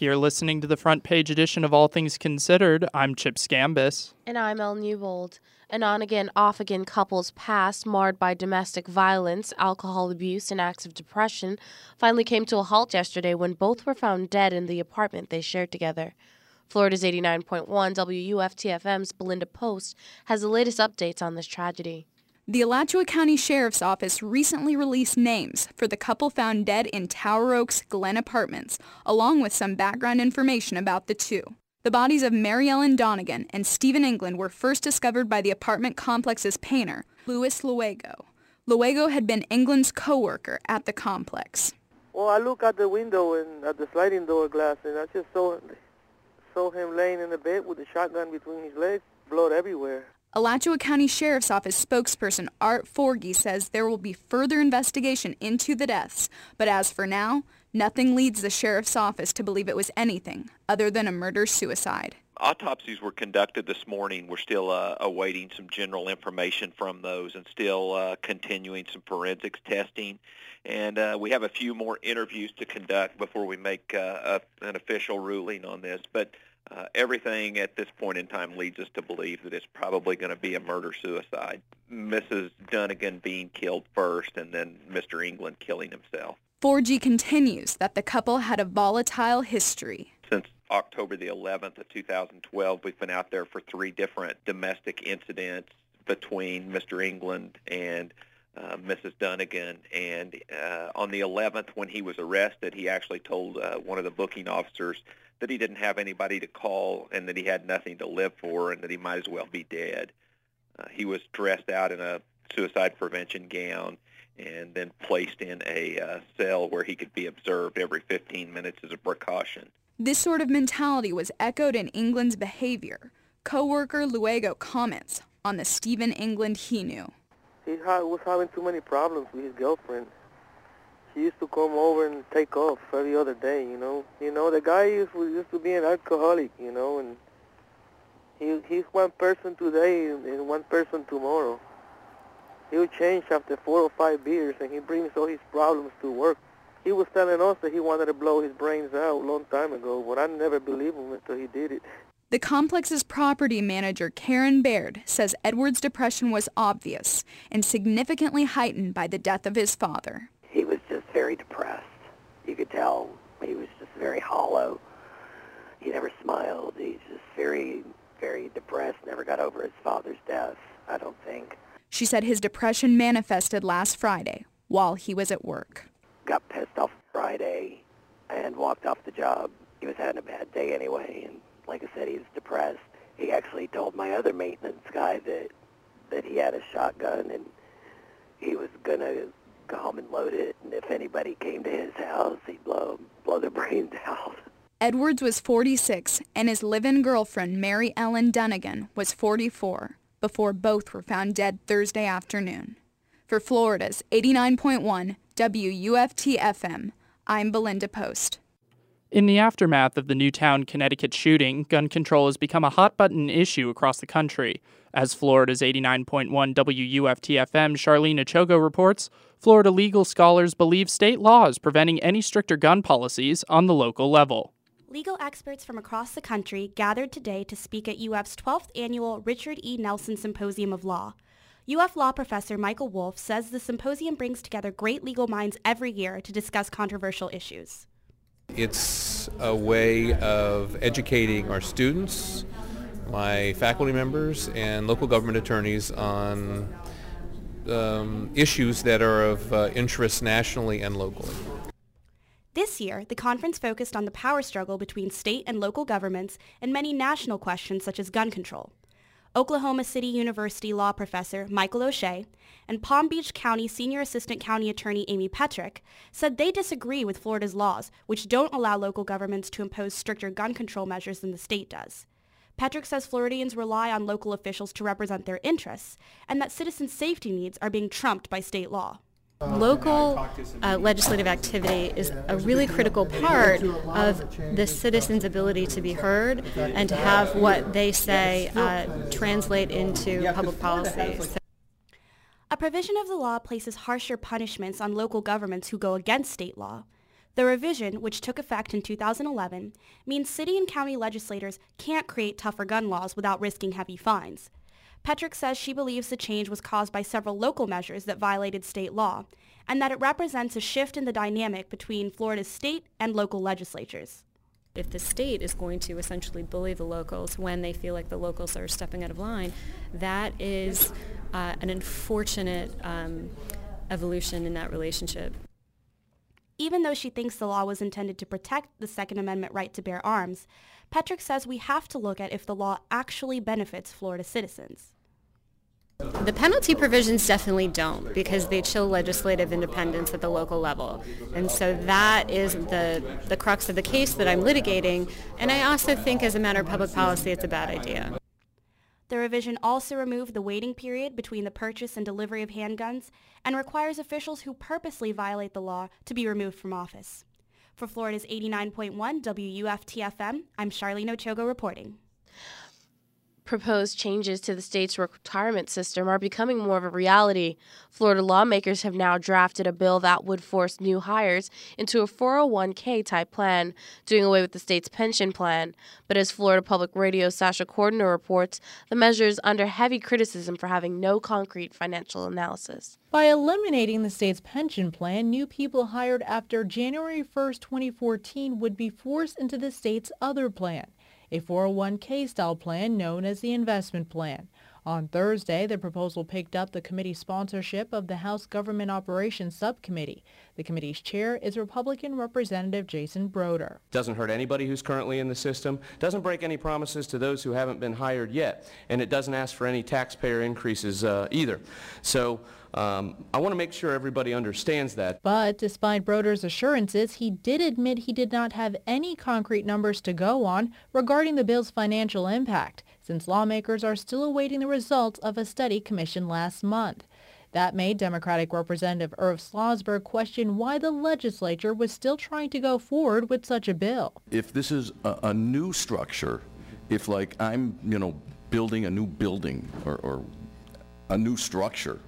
You're listening to the front page edition of All Things Considered. I'm Chip Scambis. And I'm El Newbold. An on again, off again couple's past, marred by domestic violence, alcohol abuse, and acts of depression, finally came to a halt yesterday when both were found dead in the apartment they shared together. Florida's 89.1 WUFTFM's Belinda Post has the latest updates on this tragedy. The Alachua County Sheriff's Office recently released names for the couple found dead in Tower Oaks Glen Apartments, along with some background information about the two. The bodies of Mary Ellen Donegan and Stephen England were first discovered by the apartment complex's painter, Louis Luego. Luego had been England's co-worker at the complex. Well, I look at the window and at the sliding door glass, and I just saw, saw him laying in the bed with a shotgun between his legs, blood everywhere. Alachua County Sheriff's Office spokesperson Art Forgey says there will be further investigation into the deaths, but as for now, nothing leads the Sheriff's Office to believe it was anything other than a murder-suicide. Autopsies were conducted this morning. We're still uh, awaiting some general information from those and still uh, continuing some forensics testing. And uh, we have a few more interviews to conduct before we make uh, a, an official ruling on this. But uh, everything at this point in time leads us to believe that it's probably going to be a murder-suicide. Mrs. Donegan being killed first and then Mr. England killing himself. Forgey continues that the couple had a volatile history. Since October the 11th of 2012, we've been out there for three different domestic incidents between Mr. England and uh, Mrs. Donegan. And uh, on the 11th, when he was arrested, he actually told uh, one of the booking officers that he didn't have anybody to call and that he had nothing to live for and that he might as well be dead. Uh, he was dressed out in a suicide prevention gown and then placed in a uh, cell where he could be observed every 15 minutes as a precaution. This sort of mentality was echoed in England's behavior. Co-worker Luego comments on the Stephen England he knew. He was having too many problems with his girlfriend used to come over and take off every other day, you know. You know, the guy used to, used to be an alcoholic, you know, and he he's one person today and one person tomorrow. He'll change after four or five beers, and he brings all his problems to work. He was telling us that he wanted to blow his brains out a long time ago, but I never believed him until he did it. The complex's property manager, Karen Baird, says Edward's depression was obvious and significantly heightened by the death of his father very depressed. You could tell he was just very hollow. He never smiled. He's just very, very depressed. Never got over his father's death, I don't think. She said his depression manifested last Friday while he was at work. Got pissed off Friday and walked off the job. He was having a bad day anyway, and like I said, he was depressed. He actually told my other maintenance guy that that he had a shotgun and he was gonna come and load it, and if anybody came to his house, he'd blow, blow their brains out. Edwards was 46, and his live-in girlfriend, Mary Ellen Donegan, was 44, before both were found dead Thursday afternoon. For Florida's 89.1 WUFT-FM, I'm Belinda Post. In the aftermath of the Newtown, Connecticut shooting, gun control has become a hot button issue across the country. As Florida's 89.1 WUFT-FM Charlene Achogo reports, Florida legal scholars believe state law is preventing any stricter gun policies on the local level. Legal experts from across the country gathered today to speak at UF's 12th annual Richard E. Nelson Symposium of Law. UF law professor Michael Wolf says the symposium brings together great legal minds every year to discuss controversial issues. It's a way of educating our students, my faculty members, and local government attorneys on um, issues that are of uh, interest nationally and locally. This year, the conference focused on the power struggle between state and local governments and many national questions such as gun control. Oklahoma City University law professor Michael O'Shea and Palm Beach County Senior Assistant County Attorney Amy Petrick said they disagree with Florida's laws, which don't allow local governments to impose stricter gun control measures than the state does. Petrick says Floridians rely on local officials to represent their interests and that citizen safety needs are being trumped by state law. Local uh, legislative activity is a really critical part of the citizens' ability to be heard and to have what they say uh, translate into public policy. A provision of the law places harsher punishments on local governments who go against state law. The revision, which took effect in 2011, means city and county legislators can't create tougher gun laws without risking heavy fines. Petrick says she believes the change was caused by several local measures that violated state law, and that it represents a shift in the dynamic between Florida's state and local legislatures. If the state is going to essentially bully the locals when they feel like the locals are stepping out of line, that is uh, an unfortunate um, evolution in that relationship. Even though she thinks the law was intended to protect the Second Amendment right to bear arms, Petrick says we have to look at if the law actually benefits Florida citizens. The penalty provisions definitely don't because they chill legislative independence at the local level. And so that is the, the crux of the case that I'm litigating. And I also think as a matter of public policy, it's a bad idea. The revision also removed the waiting period between the purchase and delivery of handguns and requires officials who purposely violate the law to be removed from office. For Florida's 89.1 WUFT-FM, I'm Charlene Ochogo reporting proposed changes to the state's retirement system are becoming more of a reality. Florida lawmakers have now drafted a bill that would force new hires into a 401k type plan, doing away with the state's pension plan. But as Florida Public Radio's Sasha Cordner reports, the measure is under heavy criticism for having no concrete financial analysis. By eliminating the state's pension plan, new people hired after January 1, 2014 would be forced into the state's other plan a 401k style plan known as the investment plan. On Thursday, the proposal picked up the committee sponsorship of the House Government Operations Subcommittee. The committee's chair is Republican Representative Jason Brodeur. Doesn't hurt anybody who's currently in the system, doesn't break any promises to those who haven't been hired yet, and it doesn't ask for any taxpayer increases uh, either. So um, I want to make sure everybody understands that. But despite Brodeur's assurances, he did admit he did not have any concrete numbers to go on regarding the bill's financial impact, since lawmakers are still awaiting the results of a study commissioned last month. That made Democratic Representative Irv Slosberg question why the legislature was still trying to go forward with such a bill. If this is a, a new structure, if like I'm, you know, building a new building or, or a new structure,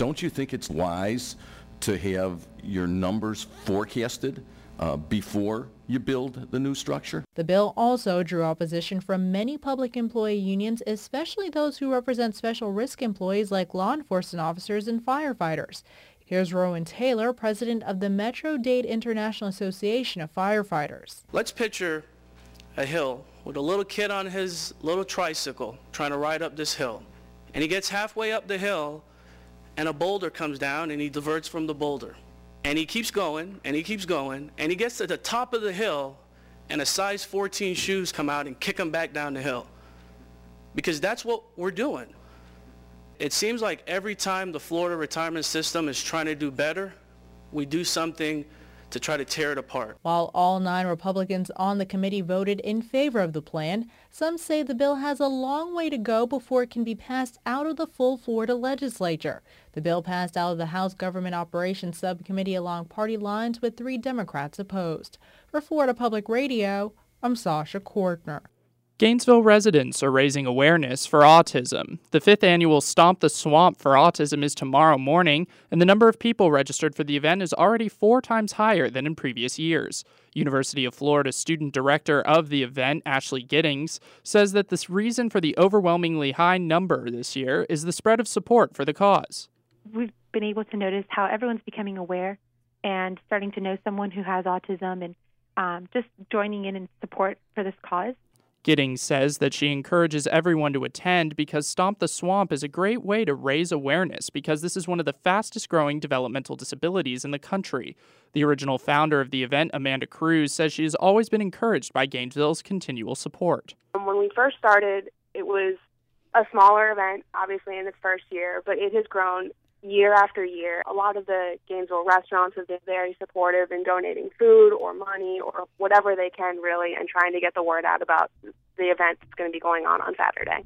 don't you think it's wise to have your numbers forecasted uh, before you build the new structure? The bill also drew opposition from many public employee unions, especially those who represent special risk employees like law enforcement officers and firefighters. Here's Rowan Taylor, president of the Metro-Dade International Association of Firefighters. Let's picture a hill with a little kid on his little tricycle trying to ride up this hill. And he gets halfway up the hill and a boulder comes down and he diverts from the boulder. And he keeps going and he keeps going and he gets to the top of the hill and a size 14 shoes come out and kick him back down the hill. Because that's what we're doing. It seems like every time the Florida retirement system is trying to do better, we do something to try to tear it apart. While all nine Republicans on the committee voted in favor of the plan, some say the bill has a long way to go before it can be passed out of the full Florida legislature. The bill passed out of the House Government Operations Subcommittee along party lines with three Democrats opposed. For Florida Public Radio, I'm Sasha Cordner. Gainesville residents are raising awareness for autism. The fifth annual Stomp the Swamp for Autism is tomorrow morning, and the number of people registered for the event is already four times higher than in previous years. University of Florida student director of the event, Ashley Giddings, says that the reason for the overwhelmingly high number this year is the spread of support for the cause. We've been able to notice how everyone's becoming aware and starting to know someone who has autism and um, just joining in in support for this cause. Giddings says that she encourages everyone to attend because Stomp the Swamp is a great way to raise awareness because this is one of the fastest growing developmental disabilities in the country. The original founder of the event, Amanda Cruz, says she has always been encouraged by Gainesville's continual support. Um, when we first started, it was a smaller event, obviously, in its first year, but it has grown year after year. A lot of the Gainesville restaurants have been very supportive in donating food or money or whatever they can, really, and trying to get the word out about the event that's going to be going on on Saturday.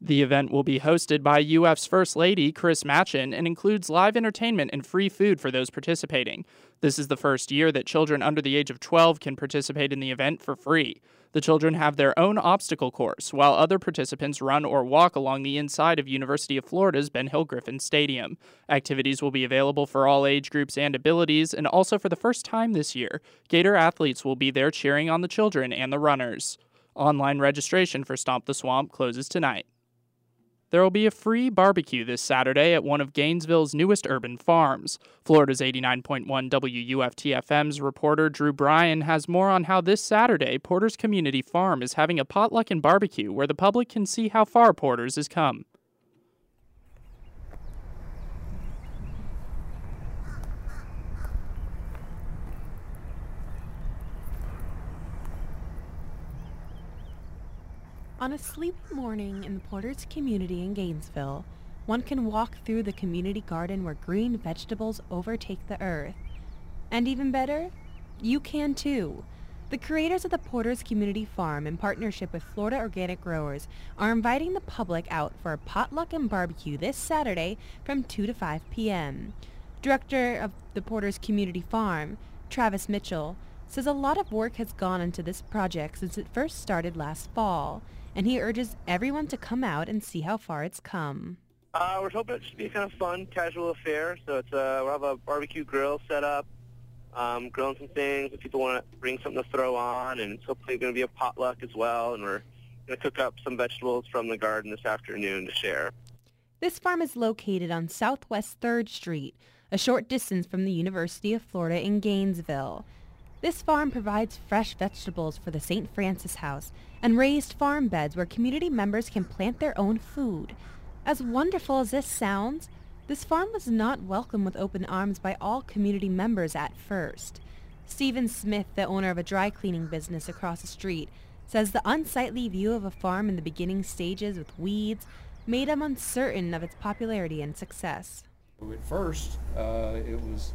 The event will be hosted by UF's First Lady, Chris Machen, and includes live entertainment and free food for those participating. This is the first year that children under the age of 12 can participate in the event for free. The children have their own obstacle course, while other participants run or walk along the inside of University of Florida's Ben Hill Griffin Stadium. Activities will be available for all age groups and abilities, and also for the first time this year, Gator athletes will be there cheering on the children and the runners. Online registration for Stomp the Swamp closes tonight. There will be a free barbecue this Saturday at one of Gainesville's newest urban farms. Florida's 89.1 WUFTFM's reporter Drew Bryan has more on how this Saturday Porter's Community Farm is having a potluck and barbecue where the public can see how far Porter's has come. On a sleepy morning in the Porter's community in Gainesville, one can walk through the community garden where green vegetables overtake the earth. And even better, you can too. The creators of the Porter's Community Farm, in partnership with Florida Organic Growers, are inviting the public out for a potluck and barbecue this Saturday from 2 to 5 p.m. Director of the Porter's Community Farm, Travis Mitchell, says a lot of work has gone into this project since it first started last fall and he urges everyone to come out and see how far it's come. Uh, we're hoping it should be a kind of fun, casual affair. So it's uh, we'll have a barbecue grill set up, um, grilling some things. If people want to bring something to throw on, and it's hopefully going to be a potluck as well. And we're going to cook up some vegetables from the garden this afternoon to share. This farm is located on Southwest 3rd Street, a short distance from the University of Florida in Gainesville. This farm provides fresh vegetables for the St. Francis House and raised farm beds where community members can plant their own food. As wonderful as this sounds, this farm was not welcomed with open arms by all community members at first. Stephen Smith, the owner of a dry cleaning business across the street, says the unsightly view of a farm in the beginning stages with weeds made him uncertain of its popularity and success. At first, uh, it was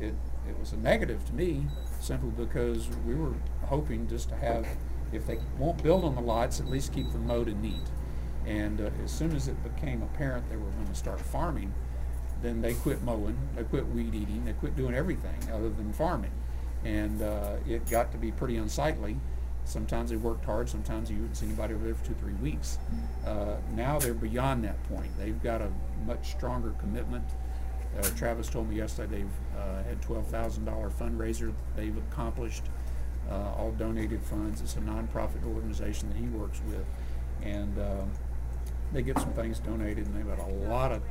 it, it was a negative to me simply because we were hoping just to have if they won't build on the lots, at least keep them mowed and neat. And uh, as soon as it became apparent they were going to start farming, then they quit mowing, they quit weed eating, they quit doing everything other than farming. And uh, it got to be pretty unsightly. Sometimes they worked hard, sometimes you wouldn't see anybody over there for two, three weeks. Uh, now they're beyond that point. They've got a much stronger commitment. Uh, Travis told me yesterday they've uh, had $12,000 fundraiser they've accomplished uh, all donated funds. It's a nonprofit organization that he works with, and um, they get some things donated, and they've got a lot of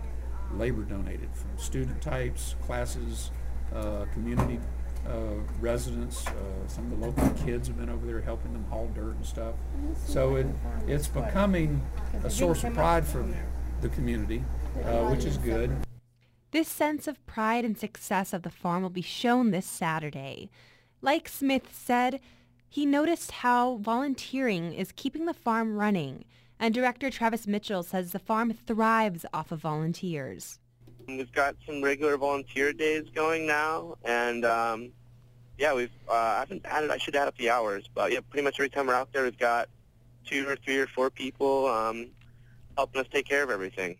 labor donated from student types, classes, uh, community uh, residents. Uh, some of the local kids have been over there helping them haul dirt and stuff. So it, it's becoming a source of pride for the community, which is good. This sense of pride and success of the farm will be shown this Saturday. Like Smith said, he noticed how volunteering is keeping the farm running, and director Travis Mitchell says the farm thrives off of volunteers. We've got some regular volunteer days going now, and um, yeah, we've uh, I haven't added. I should add up the hours, but yeah, pretty much every time we're out there, we've got two or three or four people um, helping us take care of everything.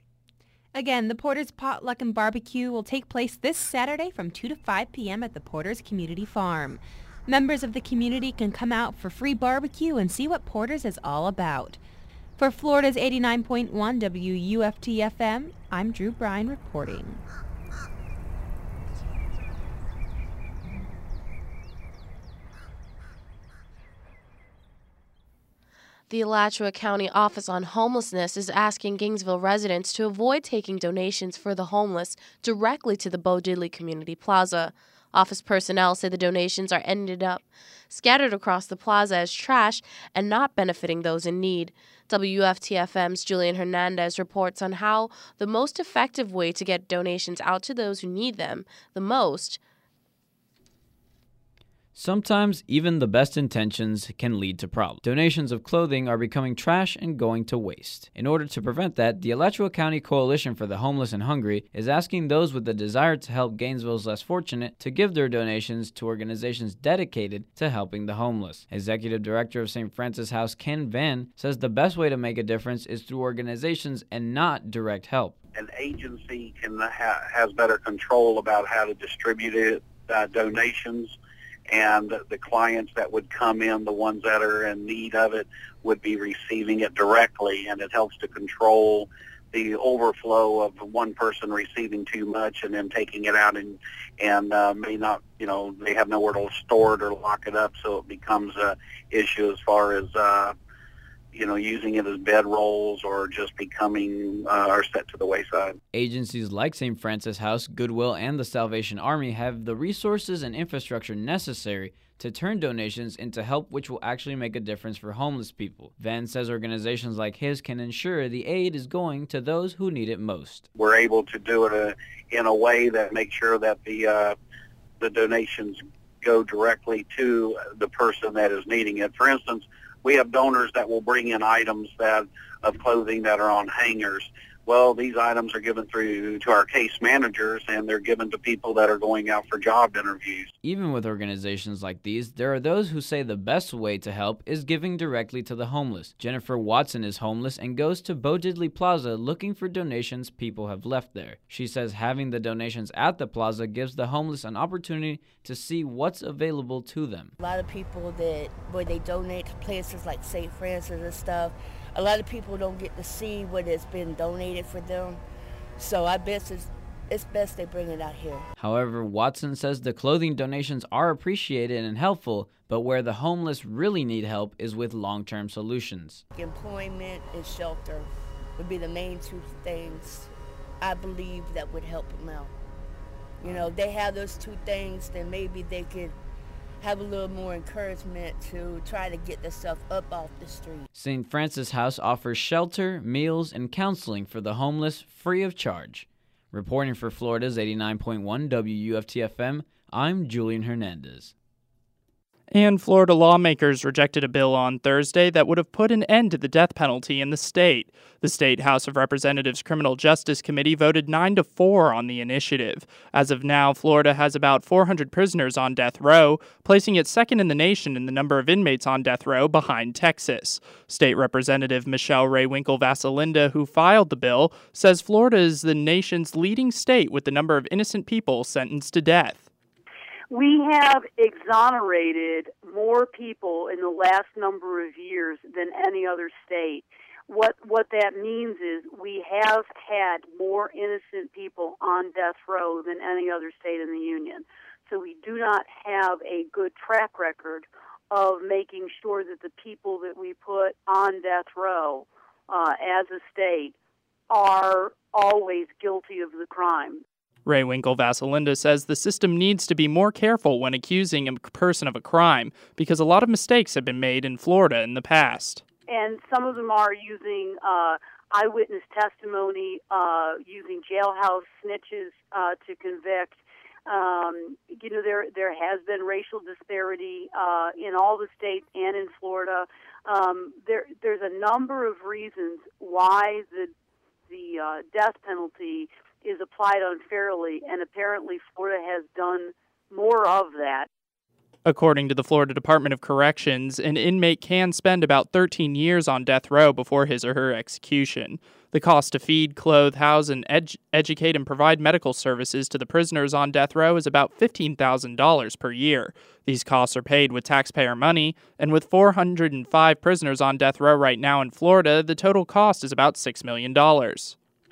Again, the Porter's Potluck and Barbecue will take place this Saturday from 2 to 5 p.m. at the Porter's Community Farm. Members of the community can come out for free barbecue and see what Porter's is all about. For Florida's 89.1 WUFT-FM, I'm Drew Bryan reporting. The Alachua County Office on Homelessness is asking Gainesville residents to avoid taking donations for the homeless directly to the Bo Community Plaza. Office personnel say the donations are ended up scattered across the plaza as trash and not benefiting those in need. WFTFM's Julian Hernandez reports on how the most effective way to get donations out to those who need them the most Sometimes even the best intentions can lead to problems. Donations of clothing are becoming trash and going to waste. In order to prevent that, the Alachua County Coalition for the Homeless and Hungry is asking those with the desire to help Gainesville's less fortunate to give their donations to organizations dedicated to helping the homeless. Executive Director of St. Francis House Ken Van says the best way to make a difference is through organizations and not direct help. An agency can ha- has better control about how to distribute it, uh, donations and the clients that would come in, the ones that are in need of it, would be receiving it directly, and it helps to control the overflow of one person receiving too much and then taking it out and and uh, may not, you know, they have nowhere to store it or lock it up, so it becomes a issue as far as uh, you know, using it as bed rolls or just becoming uh, are set to the wayside. Agencies like St. Francis House, Goodwill, and the Salvation Army have the resources and infrastructure necessary to turn donations into help which will actually make a difference for homeless people. Van says organizations like his can ensure the aid is going to those who need it most. We're able to do it uh, in a way that makes sure that the uh, the donations go directly to the person that is needing it. For instance, we have donors that will bring in items that of clothing that are on hangers. Well, these items are given through to our case managers and they're given to people that are going out for job interviews. Even with organizations like these, there are those who say the best way to help is giving directly to the homeless. Jennifer Watson is homeless and goes to Bo Diddley Plaza looking for donations people have left there. She says having the donations at the plaza gives the homeless an opportunity to see what's available to them. A lot of people that where they donate to places like St. Francis and stuff, a lot of people don't get to see what has been donated for them. So I bet it's, it's best they bring it out here. However, Watson says the clothing donations are appreciated and helpful, but where the homeless really need help is with long term solutions. Employment and shelter would be the main two things I believe that would help them out. You know, they have those two things, then maybe they could have a little more encouragement to try to get the stuff up off the street. St. Francis House offers shelter, meals, and counseling for the homeless free of charge. Reporting for Florida's 89.1 WUFTFM, I'm Julian Hernandez. And Florida lawmakers rejected a bill on Thursday that would have put an end to the death penalty in the state. The State House of Representatives Criminal Justice Committee voted 9 to 4 on the initiative. As of now, Florida has about 400 prisoners on death row, placing it second in the nation in the number of inmates on death row behind Texas. State Representative Michelle Rehwinkel Vasilinda, who filed the bill, says Florida is the nation's leading state with the number of innocent people sentenced to death we have exonerated more people in the last number of years than any other state. What what that means is we have had more innocent people on death row than any other state in the union. So we do not have a good track record of making sure that the people that we put on death row uh, as a state are always guilty of the crime. Rehwinkel Vasilinda says the system needs to be more careful when accusing a person of a crime because a lot of mistakes have been made in Florida in the past. And some of them are using uh, eyewitness testimony, uh, using jailhouse snitches uh, to convict. Um, you know, there there has been racial disparity uh, in all the states and in Florida. Um, there there's a number of reasons why the the uh, death penalty is applied unfairly, and apparently Florida has done more of that. According to the Florida Department of Corrections, an inmate can spend about 13 years on death row before his or her execution. The cost to feed, clothe, house, and ed- educate and provide medical services to the prisoners on death row is about $15,000 per year. These costs are paid with taxpayer money, and with 405 prisoners on death row right now in Florida, the total cost is about $6 million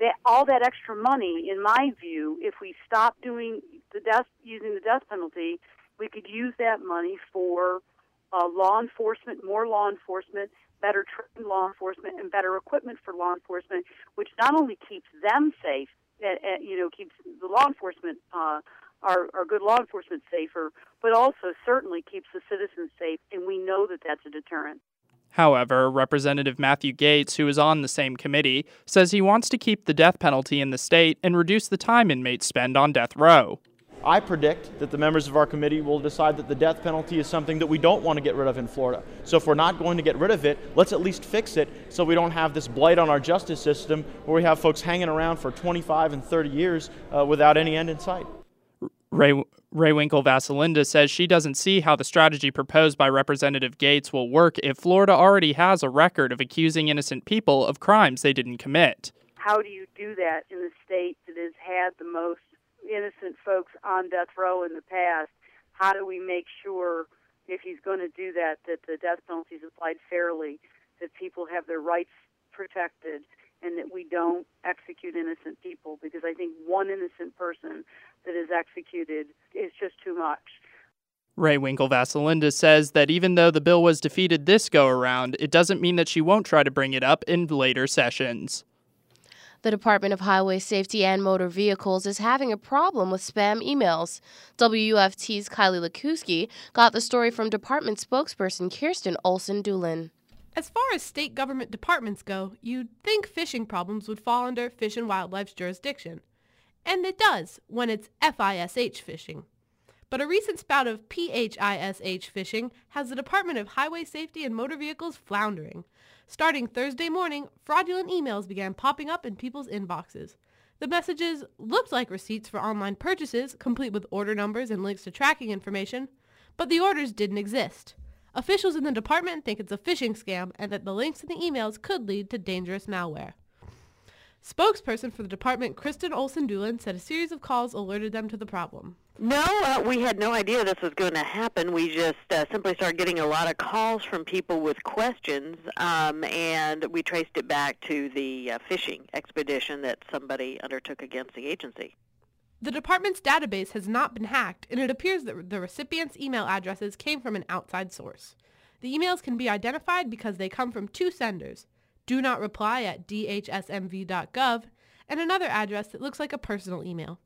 that all that extra money, in my view, if we stop doing the death using the death penalty, we could use that money for uh, law enforcement, more law enforcement, better trained law enforcement, and better equipment for law enforcement, which not only keeps them safe, uh, you know, keeps the law enforcement, uh, our, our good law enforcement safer, but also certainly keeps the citizens safe, and we know that that's a deterrent. However, Representative Matthew Gaetz, who is on the same committee, says he wants to keep the death penalty in the state and reduce the time inmates spend on death row. I predict that the members of our committee will decide that the death penalty is something that we don't want to get rid of in Florida. So if we're not going to get rid of it, let's at least fix it so we don't have this blight on our justice system where we have folks hanging around for 25 and 30 years uh, without any end in sight. Ray, Rehwinkel Vasilinda says she doesn't see how the strategy proposed by Representative Gaetz will work if Florida already has a record of accusing innocent people of crimes they didn't commit. How do you do that in a state that has had the most innocent folks on death row in the past? How do we make sure, if he's going to do that, that the death penalty is applied fairly, that people have their rights protected, and that we don't execute innocent people? Because I think one innocent person that is executed is just too much. Rehwinkel Vasilinda says that even though the bill was defeated this go around, it doesn't mean that she won't try to bring it up in later sessions. The Department of Highway Safety and Motor Vehicles is having a problem with spam emails. WUFT's Kylie Lakuski got the story from department spokesperson Kirsten Olson Doolin. As far as state government departments go, you'd think fishing problems would fall under Fish and Wildlife's jurisdiction. And it does when it's FISH fishing. But a recent spout of PHISH fishing has the Department of Highway Safety and Motor Vehicles floundering. Starting Thursday morning, fraudulent emails began popping up in people's inboxes. The messages looked like receipts for online purchases, complete with order numbers and links to tracking information, but the orders didn't exist. Officials in the department think it's a phishing scam and that the links in the emails could lead to dangerous malware. Spokesperson for the department, Kristen Olson Doolin, said a series of calls alerted them to the problem. No, uh, we had no idea this was going to happen. We just uh, simply started getting a lot of calls from people with questions, um, and we traced it back to the uh, expedition that somebody undertook against the agency. The department's database has not been hacked, and it appears that the recipient's email addresses came from an outside source. The emails can be identified because they come from two senders, do not reply at dhsmv.gov, and another address that looks like a personal email.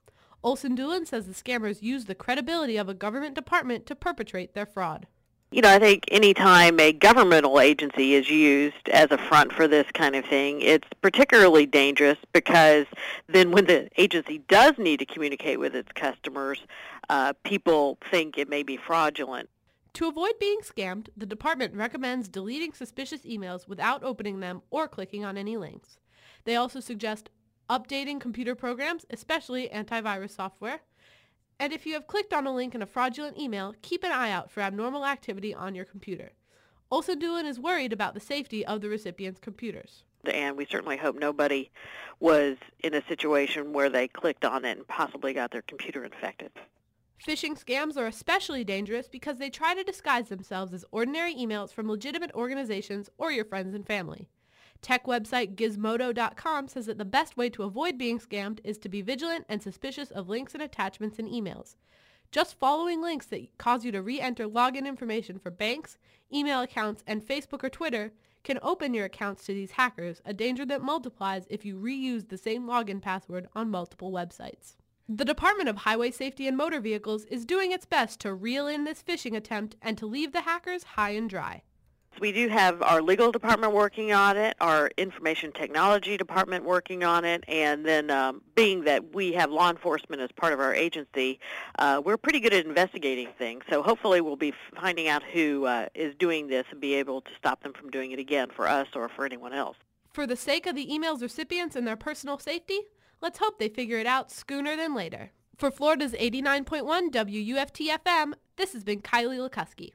Olson Doolin says the scammers use the credibility of a government department to perpetrate their fraud. You know, I think anytime a governmental agency is used as a front for this kind of thing, it's particularly dangerous because then when the agency does need to communicate with its customers, uh, people think it may be fraudulent. To avoid being scammed, the department recommends deleting suspicious emails without opening them or clicking on any links. They also suggest updating computer programs, especially antivirus software. And if you have clicked on a link in a fraudulent email, keep an eye out for abnormal activity on your computer. Olson Doolin is worried about the safety of the recipient's computers. And we certainly hope nobody was in a situation where they clicked on it and possibly got their computer infected. Phishing scams are especially dangerous because they try to disguise themselves as ordinary emails from legitimate organizations or your friends and family. Tech website Gizmodo.com says that the best way to avoid being scammed is to be vigilant and suspicious of links and attachments in emails. Just following links that cause you to re-enter login information for banks, email accounts, and Facebook or Twitter can open your accounts to these hackers, a danger that multiplies if you reuse the same login password on multiple websites. The Department of Highway Safety and Motor Vehicles is doing its best to reel in this phishing attempt and to leave the hackers high and dry. We do have our legal department working on it, our information technology department working on it, and then um, being that we have law enforcement as part of our agency, uh, we're pretty good at investigating things. So hopefully we'll be finding out who uh, is doing this and be able to stop them from doing it again for us or for anyone else. For the sake of the email's recipients and their personal safety, let's hope they figure it out sooner than later. For Florida's 89.1 WUFT-FM, this has been Kylie Lukuski.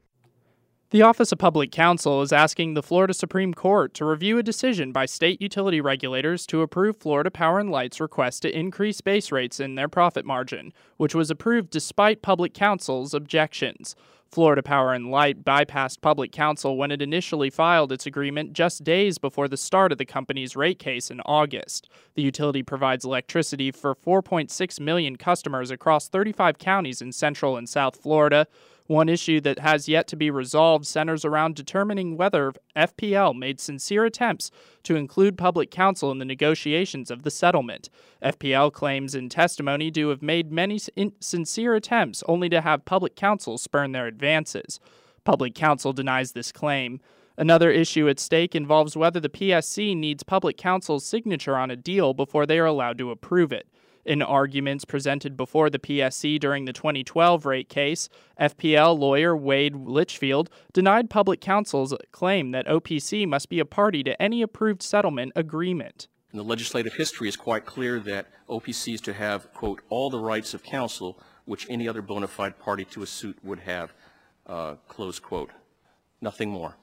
The Office of Public Counsel is asking the Florida Supreme Court to review a decision by state utility regulators to approve Florida Power and Light's request to increase base rates in their profit margin, which was approved despite Public Counsel's objections. Florida Power and Light bypassed Public Counsel when it initially filed its agreement just days before the start of the company's rate case in August. The utility provides electricity for 4.6 million customers across 35 counties in Central and South Florida. One issue that has yet to be resolved centers around determining whether FPL made sincere attempts to include public counsel in the negotiations of the settlement. FPL claims in testimony to have made many sincere attempts only to have public counsel spurn their advances. Public counsel denies this claim. Another issue at stake involves whether the PSC needs public counsel's signature on a deal before they are allowed to approve it. In arguments presented before the PSC during the 2012 rate case, FPL lawyer Wade Litchfield denied public counsel's claim that OPC must be a party to any approved settlement agreement. And the legislative history is quite clear that OPC is to have, quote, all the rights of counsel which any other bona fide party to a suit would have, uh, close quote. Nothing more.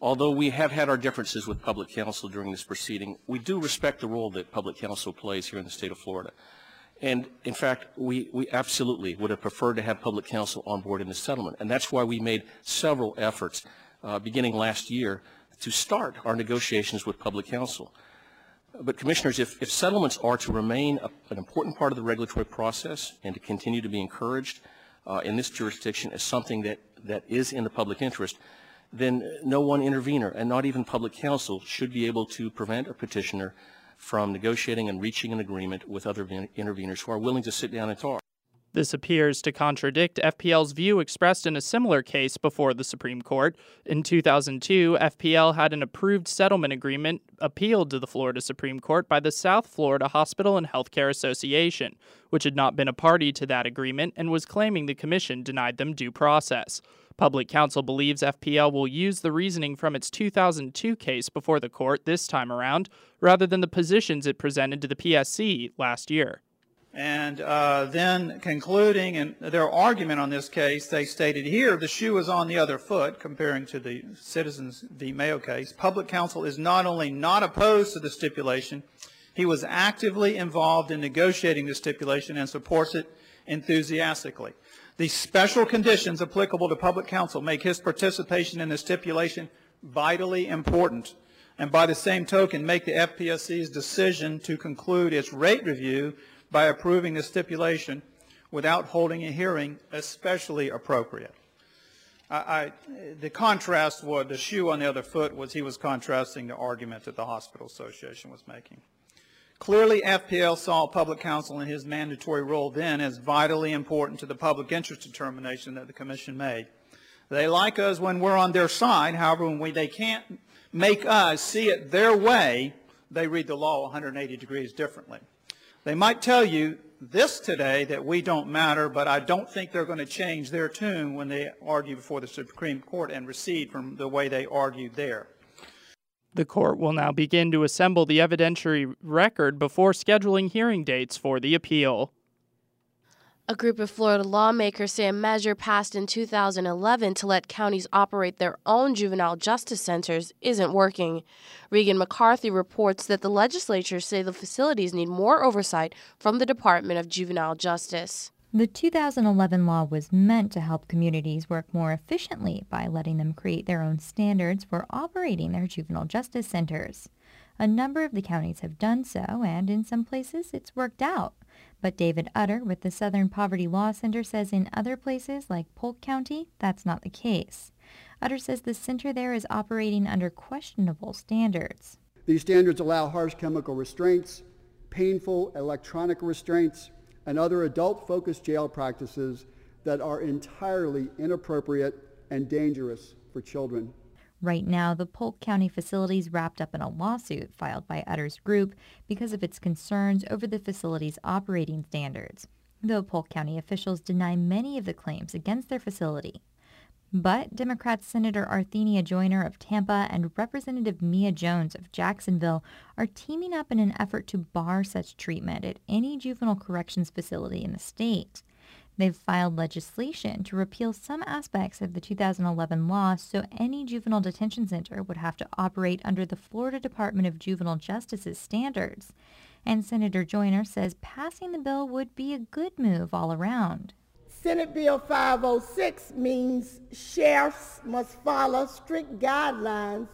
Although we have had our differences with public counsel during this proceeding, we do respect the role that public counsel plays here in the state of Florida. And in fact, we, we absolutely would have preferred to have public counsel on board in the settlement. And that's why we made several efforts uh, beginning last year to start our negotiations with public counsel. But commissioners, if, if settlements are to remain a, an important part of the regulatory process and to continue to be encouraged uh, in this jurisdiction as something that, that is in the public interest, then no one intervener, and not even public counsel, should be able to prevent a petitioner from negotiating and reaching an agreement with other interveners who are willing to sit down and talk. This appears to contradict FPL's view expressed in a similar case before the Supreme Court. In 2002, FPL had an approved settlement agreement appealed to the Florida Supreme Court by the South Florida Hospital and Healthcare Association, which had not been a party to that agreement and was claiming the commission denied them due process. Public counsel believes FPL will use the reasoning from its 2002 case before the court this time around, rather than the positions it presented to the PSC last year. And uh, then concluding in their argument on this case, they stated here the shoe is on the other foot, comparing to the Citizens v. Mayo case. Public counsel is not only not opposed to the stipulation, he was actively involved in negotiating the stipulation and supports it enthusiastically. The special conditions applicable to public counsel make his participation in the stipulation vitally important, and by the same token make the FPSC's decision to conclude its rate review by approving the stipulation without holding a hearing especially appropriate. I, I, the contrast, was, the shoe on the other foot, was he was contrasting the argument that the Hospital Association was making. Clearly, FPL saw public counsel in his mandatory role then as vitally important to the public interest determination that the Commission made. They like us when we're on their side. However, when we, they can't make us see it their way, they read the law 180 degrees differently. They might tell you this today that we don't matter, but I don't think they're going to change their tune when they argue before the Supreme Court and recede from the way they argued there. The court will now begin to assemble the evidentiary record before scheduling hearing dates for the appeal. A group of Florida lawmakers say a measure passed in 2011 to let counties operate their own juvenile justice centers isn't working. Regan McCarthy reports that the legislatures say the facilities need more oversight from the Department of Juvenile Justice. The 2011 law was meant to help communities work more efficiently by letting them create their own standards for operating their juvenile justice centers. A number of the counties have done so, and in some places it's worked out. But David Utter with the Southern Poverty Law Center says in other places like Polk County, that's not the case. Utter says the center there is operating under questionable standards. These standards allow harsh chemical restraints, painful electronic restraints, and other adult-focused jail practices that are entirely inappropriate and dangerous for children. Right now, the Polk County facilities wrapped up in a lawsuit filed by Utter's group because of its concerns over the facility's operating standards, though Polk County officials deny many of the claims against their facility. But Democrat Senator Arthenia Joyner of Tampa and Representative Mia Jones of Jacksonville are teaming up in an effort to bar such treatment at any juvenile corrections facility in the state. They've filed legislation to repeal some aspects of the 2011 law so any juvenile detention center would have to operate under the Florida Department of Juvenile Justice's standards. And Senator Joyner says passing the bill would be a good move all around. Senate Bill 506 means sheriffs must follow strict guidelines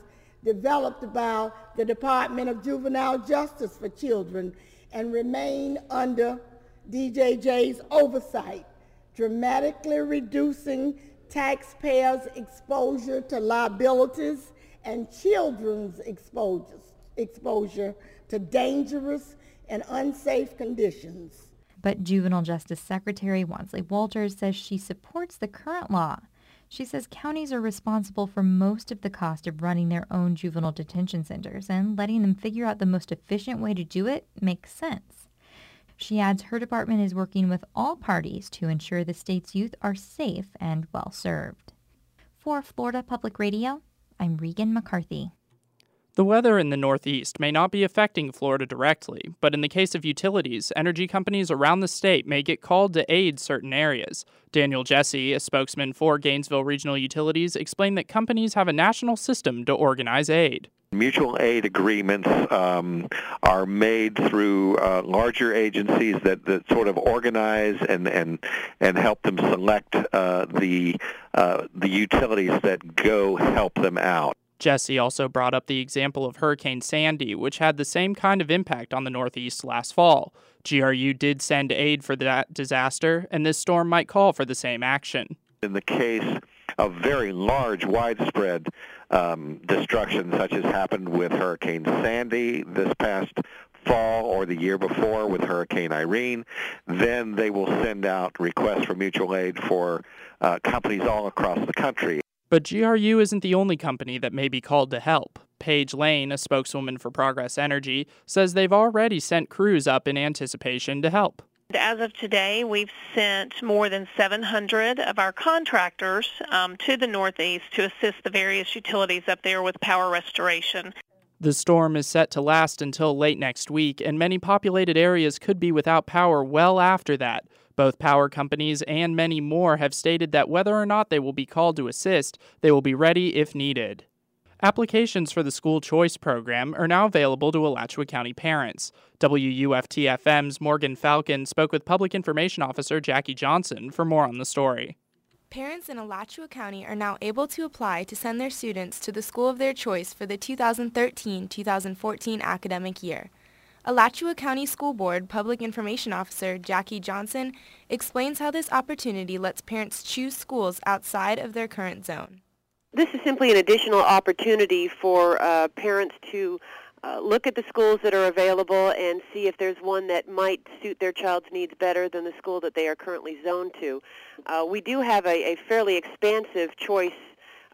developed by the Department of Juvenile Justice for Children and remain under DJJ's oversight, dramatically reducing taxpayers' exposure to liabilities and children's exposure to dangerous and unsafe conditions. But Juvenile Justice Secretary Wansley Walters says she supports the current law. She says counties are responsible for most of the cost of running their own juvenile detention centers, and letting them figure out the most efficient way to do it makes sense. She adds her department is working with all parties to ensure the state's youth are safe and well served. For Florida Public Radio, I'm Regan McCarthy. The weather in the Northeast may not be affecting Florida directly, but in the case of utilities, energy companies around the state may get called to aid certain areas. Daniel Jesse, a spokesman for Gainesville Regional Utilities, explained that companies have a national system to organize aid. Mutual aid agreements um, are made through uh, larger agencies that, that sort of organize and, and, and help them select uh, the, uh, the utilities that go help them out. Jesse also brought up the example of Hurricane Sandy, which had the same kind of impact on the Northeast last fall. GRU did send aid for that disaster, and this storm might call for the same action. In the case of very large, widespread um, destruction, such as happened with Hurricane Sandy this past fall or the year before with Hurricane Irene, then they will send out requests for mutual aid for uh, companies all across the country. But GRU isn't the only company that may be called to help. Paige Lane, a spokeswoman for Progress Energy, says they've already sent crews up in anticipation to help. As of today, we've sent more than 700 of our contractors um, to the Northeast to assist the various utilities up there with power restoration. The storm is set to last until late next week, and many populated areas could be without power well after that. Both power companies and many more have stated that whether or not they will be called to assist, they will be ready if needed. Applications for the school choice program are now available to Alachua County parents. WUFT FM's Morgan Falcon spoke with Public Information Officer Jackie Johnson for more on the story. Parents in Alachua County are now able to apply to send their students to the school of their choice for the 2013-2014 academic year. Alachua County School Board Public Information Officer Jackie Johnson explains how this opportunity lets parents choose schools outside of their current zone. This is simply an additional opportunity for uh, parents to uh, look at the schools that are available and see if there's one that might suit their child's needs better than the school that they are currently zoned to. Uh, we do have a, a fairly expansive choice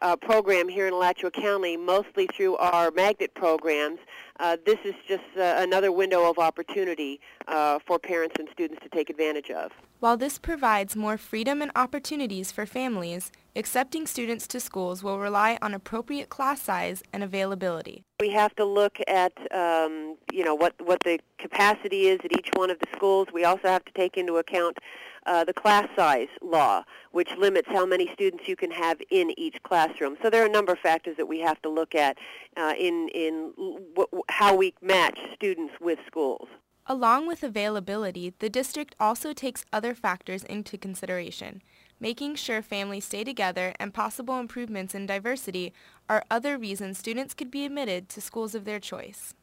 uh, program here in Alachua County, mostly through our magnet programs. Uh, this is just uh, another window of opportunity uh, for parents and students to take advantage of. While this provides more freedom and opportunities for families, accepting students to schools will rely on appropriate class size and availability. We have to look at, um, you know, what, what the capacity is at each one of the schools. We also have to take into account uh, the class size law, which limits how many students you can have in each classroom. So there are a number of factors that we have to look at uh, in, in w- how we match students with schools. Along with availability, the district also takes other factors into consideration. Making sure families stay together and possible improvements in diversity are other reasons students could be admitted to schools of their choice.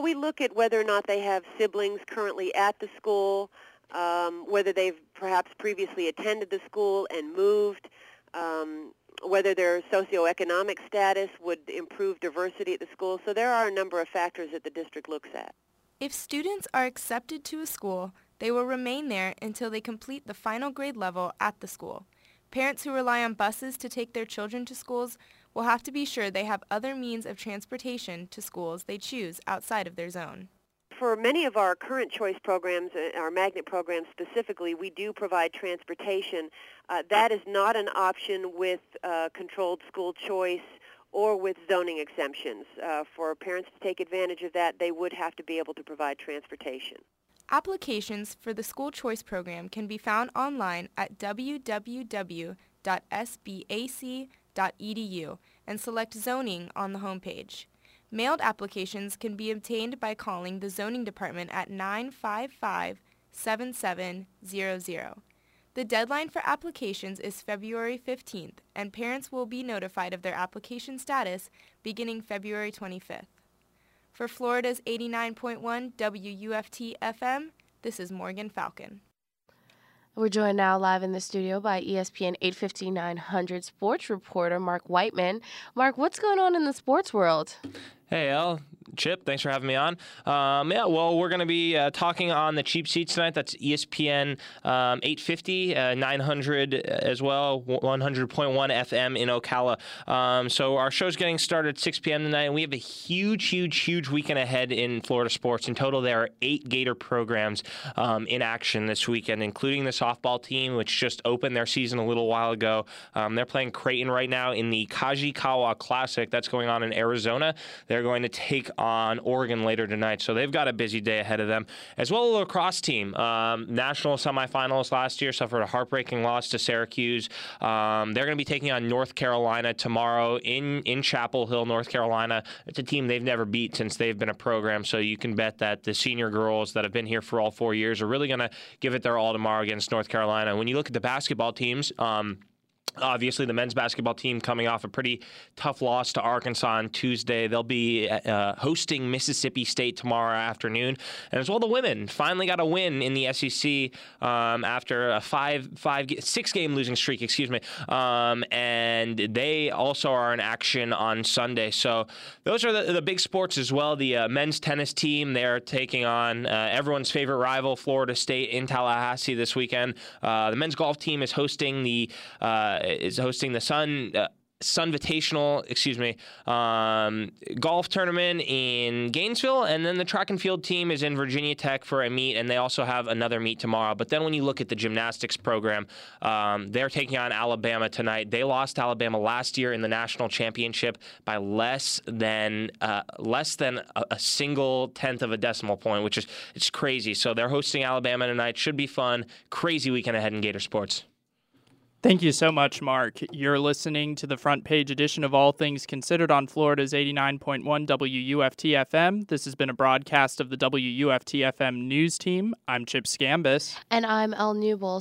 We look at whether or not they have siblings currently at the school, um, whether they've perhaps previously attended the school and moved, um, whether their socioeconomic status would improve diversity at the school. So there are a number of factors that the district looks at. If students are accepted to a school, they will remain there until they complete the final grade level at the school. Parents who rely on buses to take their children to schools will have to be sure they have other means of transportation to schools they choose outside of their zone for many of our current choice programs, uh, our magnet programs specifically, we do provide transportation. Uh, that is not an option with uh, controlled school choice or with zoning exemptions. Uh, for parents to take advantage of that, they would have to be able to provide transportation. Applications for the school choice program can be found online at www.sbac.edu and select zoning on the homepage. Mailed applications can be obtained by calling the zoning department at 955-7700. The deadline for applications is February 15th, and parents will be notified of their application status beginning February 25th. For Florida's 89.1 WUFT FM, this is Morgan Falcon. We're joined now live in the studio by ESPN 85900 sports reporter Mark Whiteman. Mark, what's going on in the sports world? Hey, Al. Chip, thanks for having me on. Um, yeah, well, we're going to be uh, talking on the cheap seats tonight. That's ESPN um, 850, uh, 900 as well, 100.1 FM in Ocala. Um, so our show's getting started at 6 p.m. tonight, and we have a huge, huge, huge weekend ahead in Florida sports. In total, there are eight Gator programs um, in action this weekend, including the softball team, which just opened their season a little while ago. Um, they're playing Creighton right now in the Kajikawa Classic that's going on in Arizona. They're going to take on Oregon later tonight. So they've got a busy day ahead of them. As well, as a lacrosse team. Um, national semifinals last year suffered a heartbreaking loss to Syracuse. Um, they're going to be taking on North Carolina tomorrow in, in Chapel Hill, North Carolina. It's a team they've never beat since they've been a program. So you can bet that the senior girls that have been here for all four years are really going to give it their all tomorrow against North Carolina. When you look at the basketball teams, um, Obviously, the men's basketball team coming off a pretty tough loss to Arkansas on Tuesday. They'll be uh, hosting Mississippi State tomorrow afternoon, and as well the women finally got a win in the SEC um, after a five, five, six game losing streak. Excuse me, um, and they also are in action on Sunday. So those are the, the big sports as well. The uh, men's tennis team they're taking on uh, everyone's favorite rival, Florida State, in Tallahassee this weekend. Uh, the men's golf team is hosting the uh, is hosting the Sun. Uh, Sun Invitational, excuse me, um, golf tournament in Gainesville, and then the track and field team is in Virginia Tech for a meet, and they also have another meet tomorrow. But then when you look at the gymnastics program, um, they're taking on Alabama tonight. They lost Alabama last year in the national championship by less than uh, less than a, a, single tenth of a decimal point, which is it's crazy. So they're hosting Alabama tonight. Should be fun. Crazy weekend ahead in Gator sports. Thank you so much, Mark. You're listening to the front page edition of All Things Considered on Florida's 89.1 WUFT FM. This has been a broadcast of the WUFT FM news team. I'm Chip Scambis. And I'm El Newble.